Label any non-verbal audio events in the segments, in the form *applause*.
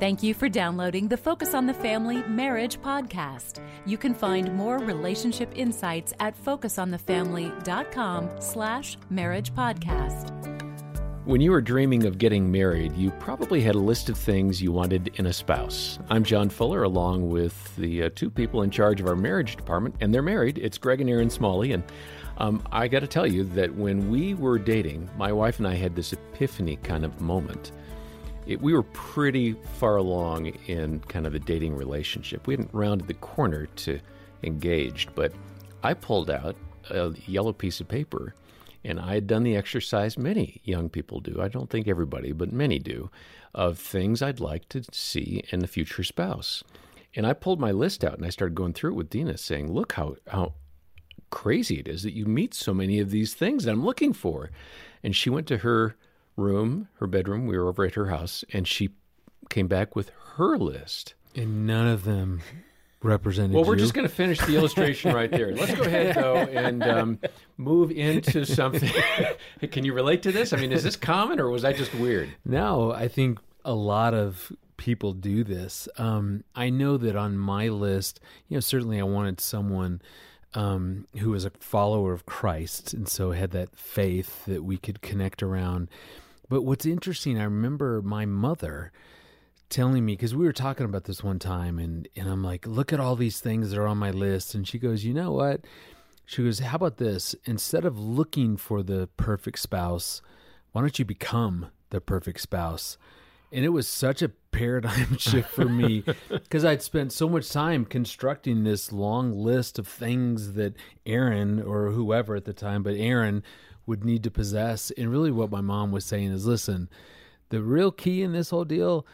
Thank you for downloading the Focus on the Family Marriage podcast. You can find more relationship insights at focusonthefamily.com slash marriage podcast. When you were dreaming of getting married, you probably had a list of things you wanted in a spouse. I'm John Fuller, along with the uh, two people in charge of our marriage department, and they're married. It's Greg and Erin Smalley, and um, I got to tell you that when we were dating, my wife and I had this epiphany kind of moment it, we were pretty far along in kind of the dating relationship. We hadn't rounded the corner to engaged, but I pulled out a yellow piece of paper and I had done the exercise many young people do. I don't think everybody, but many do, of things I'd like to see in the future spouse. And I pulled my list out and I started going through it with Dina, saying, Look how, how crazy it is that you meet so many of these things that I'm looking for. And she went to her room, her bedroom. We were over at her house, and she came back with her list. And none of them represented. Well, we're you. just going to finish the illustration right there. Let's go ahead though and um, move into something. *laughs* Can you relate to this? I mean, is this common or was I just weird? No, I think a lot of people do this. Um, I know that on my list, you know, certainly I wanted someone um, who was a follower of Christ, and so had that faith that we could connect around. But what's interesting, I remember my mother telling me because we were talking about this one time, and and I'm like, look at all these things that are on my list, and she goes, you know what? She goes, how about this? Instead of looking for the perfect spouse, why don't you become the perfect spouse? And it was such a paradigm *laughs* shift for me *laughs* because I'd spent so much time constructing this long list of things that Erin or whoever at the time, but Erin would need to possess. And really, what my mom was saying is listen, the real key in this whole deal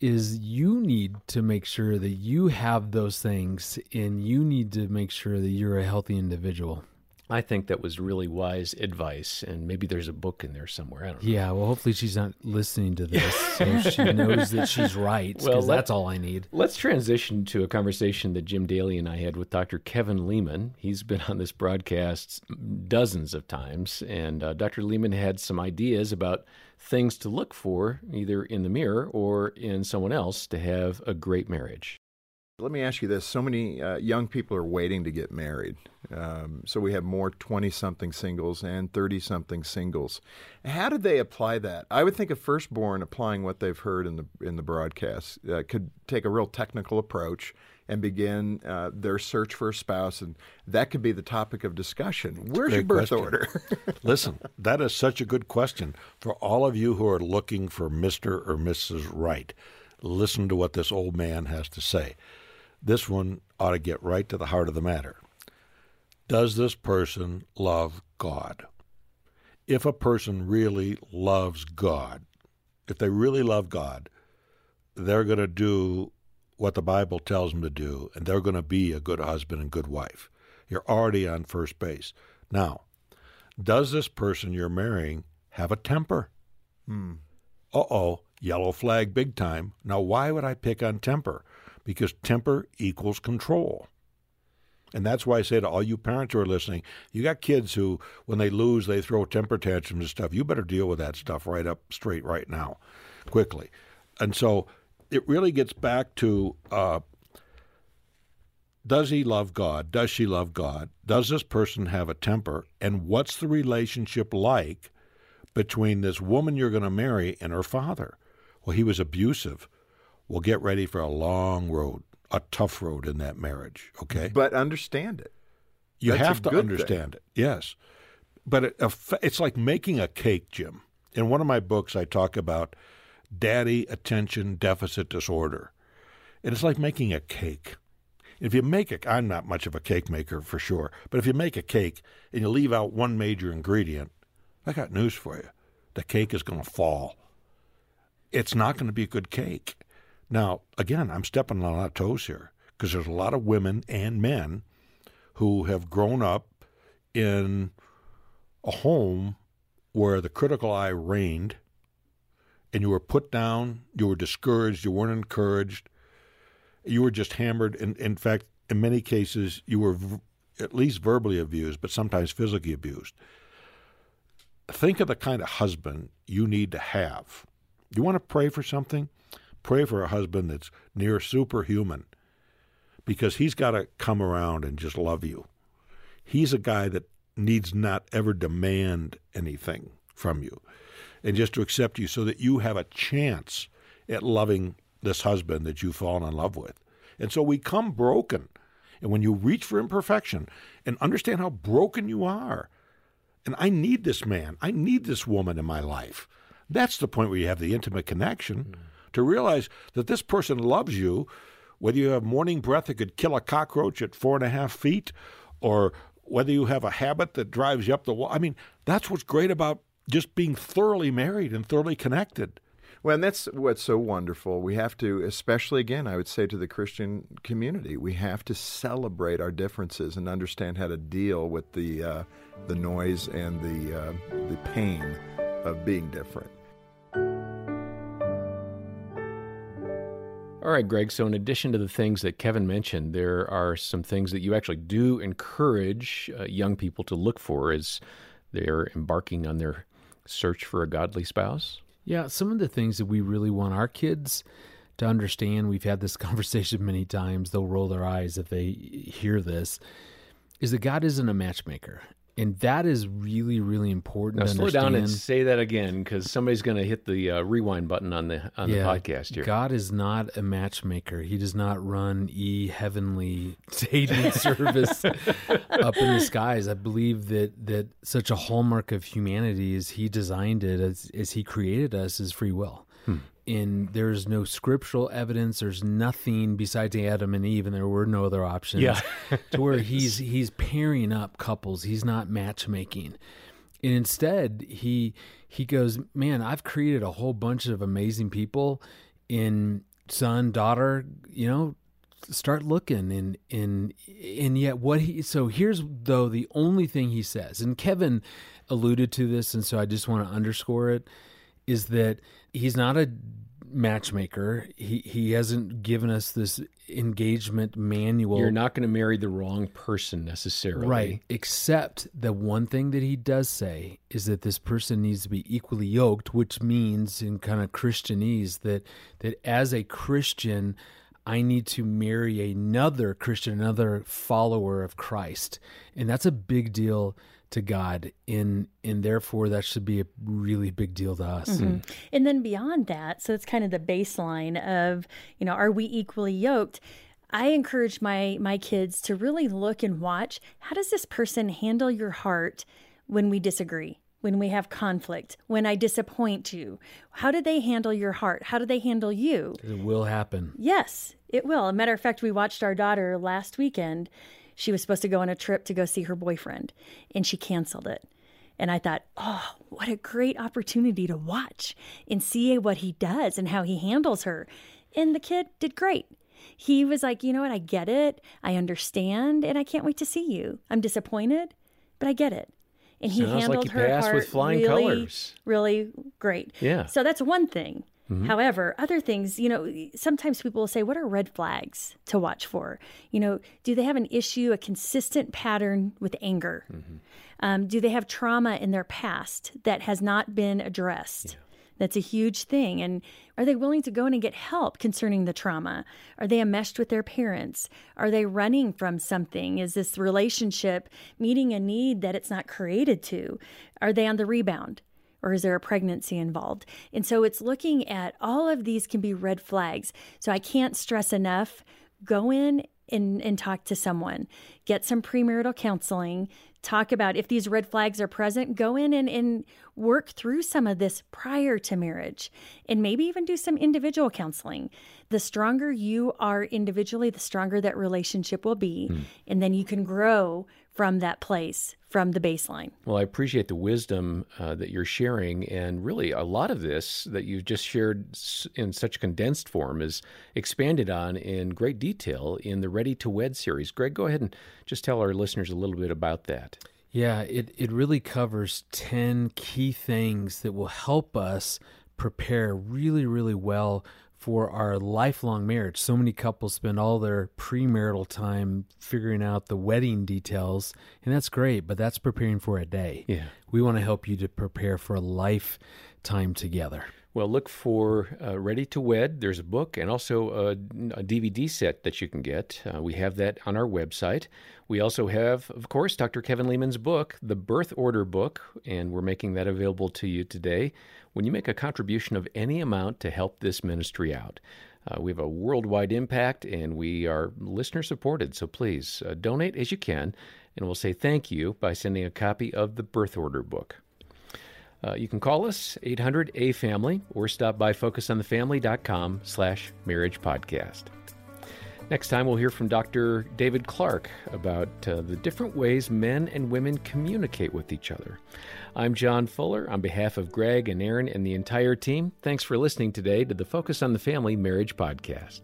is you need to make sure that you have those things and you need to make sure that you're a healthy individual. I think that was really wise advice, and maybe there's a book in there somewhere. I don't know. Yeah, well, hopefully she's not listening to this, *laughs* so she knows that she's right. Well, that's all I need. Let's transition to a conversation that Jim Daly and I had with Dr. Kevin Leman. He's been on this broadcast dozens of times, and uh, Dr. Leman had some ideas about things to look for, either in the mirror or in someone else, to have a great marriage. Let me ask you this: so many uh, young people are waiting to get married. Um, so we have more twenty-something singles and thirty-something singles. How do they apply that? I would think a firstborn applying what they've heard in the in the broadcast uh, could take a real technical approach and begin uh, their search for a spouse, and that could be the topic of discussion. Where's your birth question. order? *laughs* Listen, that is such a good question for all of you who are looking for Mister or Mrs. Right. Listen to what this old man has to say. This one ought to get right to the heart of the matter. Does this person love God? If a person really loves God, if they really love God, they're going to do what the Bible tells them to do, and they're going to be a good husband and good wife. You're already on first base. Now, does this person you're marrying have a temper? Hmm. Uh oh, yellow flag big time. Now, why would I pick on temper? Because temper equals control. And that's why I say to all you parents who are listening, you got kids who, when they lose, they throw temper tantrums and stuff. You better deal with that stuff right up straight right now, quickly. And so it really gets back to uh, does he love God? Does she love God? Does this person have a temper? And what's the relationship like between this woman you're going to marry and her father? Well, he was abusive will get ready for a long road, a tough road in that marriage. Okay, but understand it. You That's have to understand thing. it. Yes, but it, it's like making a cake, Jim. In one of my books, I talk about daddy attention deficit disorder, and it's like making a cake. If you make it, I'm not much of a cake maker for sure, but if you make a cake and you leave out one major ingredient, I got news for you. The cake is going to fall. It's not going to be a good cake. Now, again, I'm stepping on a lot of toes here because there's a lot of women and men who have grown up in a home where the critical eye reigned and you were put down, you were discouraged, you weren't encouraged, you were just hammered. And in fact, in many cases, you were v- at least verbally abused, but sometimes physically abused. Think of the kind of husband you need to have. You want to pray for something? Pray for a husband that's near superhuman because he's got to come around and just love you. He's a guy that needs not ever demand anything from you and just to accept you so that you have a chance at loving this husband that you've fallen in love with. And so we come broken. And when you reach for imperfection and understand how broken you are, and I need this man, I need this woman in my life. That's the point where you have the intimate connection mm. To realize that this person loves you, whether you have morning breath that could kill a cockroach at four and a half feet, or whether you have a habit that drives you up the wall. I mean, that's what's great about just being thoroughly married and thoroughly connected. Well, and that's what's so wonderful. We have to, especially again, I would say to the Christian community, we have to celebrate our differences and understand how to deal with the uh, the noise and the uh, the pain of being different. All right, Greg. So, in addition to the things that Kevin mentioned, there are some things that you actually do encourage uh, young people to look for as they're embarking on their search for a godly spouse. Yeah, some of the things that we really want our kids to understand, we've had this *laughs* conversation many times, they'll roll their eyes if they hear this, is that God isn't a matchmaker and that is really really important. Now slow understand. down and say that again because somebody's going to hit the uh, rewind button on the on yeah, the podcast here. God is not a matchmaker. He does not run e heavenly *laughs* dating service *laughs* up in the skies. I believe that that such a hallmark of humanity is He designed it as as He created us is free will. In there's no scriptural evidence there's nothing besides adam and eve and there were no other options yeah. *laughs* to where *laughs* he's he's pairing up couples. He's not matchmaking. And instead he he goes man i've created a whole bunch of amazing people in son daughter you know start looking. And and and yet what he so here's though the only thing he says and kevin alluded to this and so i just want to underscore it is that he's not a matchmaker. He he hasn't given us this engagement manual. You're not going to marry the wrong person necessarily. Right. Except the one thing that he does say is that this person needs to be equally yoked, which means in kind of Christianese that that as a Christian I need to marry another Christian, another follower of Christ. And that's a big deal to God in and therefore that should be a really big deal to us. Mm-hmm. And then beyond that, so it's kind of the baseline of, you know, are we equally yoked? I encourage my my kids to really look and watch how does this person handle your heart when we disagree? When we have conflict, when I disappoint you, how do they handle your heart? How do they handle you? It will happen. Yes, it will. A matter of fact, we watched our daughter last weekend she was supposed to go on a trip to go see her boyfriend, and she canceled it. And I thought, oh, what a great opportunity to watch and see what he does and how he handles her. And the kid did great. He was like, you know what? I get it. I understand. And I can't wait to see you. I'm disappointed, but I get it. And he Sounds handled like her heart with flying really, colors. really great. Yeah. So that's one thing. Mm-hmm. However, other things, you know, sometimes people will say, What are red flags to watch for? You know, do they have an issue, a consistent pattern with anger? Mm-hmm. Um, do they have trauma in their past that has not been addressed? Yeah. That's a huge thing. And are they willing to go in and get help concerning the trauma? Are they enmeshed with their parents? Are they running from something? Is this relationship meeting a need that it's not created to? Are they on the rebound? Or is there a pregnancy involved? And so it's looking at all of these can be red flags. So I can't stress enough go in and, and talk to someone, get some premarital counseling, talk about if these red flags are present, go in and, and work through some of this prior to marriage and maybe even do some individual counseling. The stronger you are individually, the stronger that relationship will be. Mm. And then you can grow from that place, from the baseline. Well, I appreciate the wisdom uh, that you're sharing. And really, a lot of this that you've just shared in such condensed form is expanded on in great detail in the Ready to Wed series. Greg, go ahead and just tell our listeners a little bit about that. Yeah, it, it really covers 10 key things that will help us prepare really, really well for our lifelong marriage. So many couples spend all their premarital time figuring out the wedding details, and that's great, but that's preparing for a day. Yeah. We want to help you to prepare for a lifetime together. Well, look for uh, Ready to Wed. There's a book and also a, a DVD set that you can get. Uh, we have that on our website. We also have, of course, Dr. Kevin Leman's book, The Birth Order Book, and we're making that available to you today. When you make a contribution of any amount to help this ministry out, uh, we have a worldwide impact and we are listener supported, so please uh, donate as you can, and we'll say thank you by sending a copy of the Birth Order Book. Uh, you can call us 800 A Family or stop by focusonthefamily.com slash marriage podcast. Next time, we'll hear from Dr. David Clark about uh, the different ways men and women communicate with each other. I'm John Fuller. On behalf of Greg and Erin and the entire team, thanks for listening today to the Focus on the Family Marriage Podcast.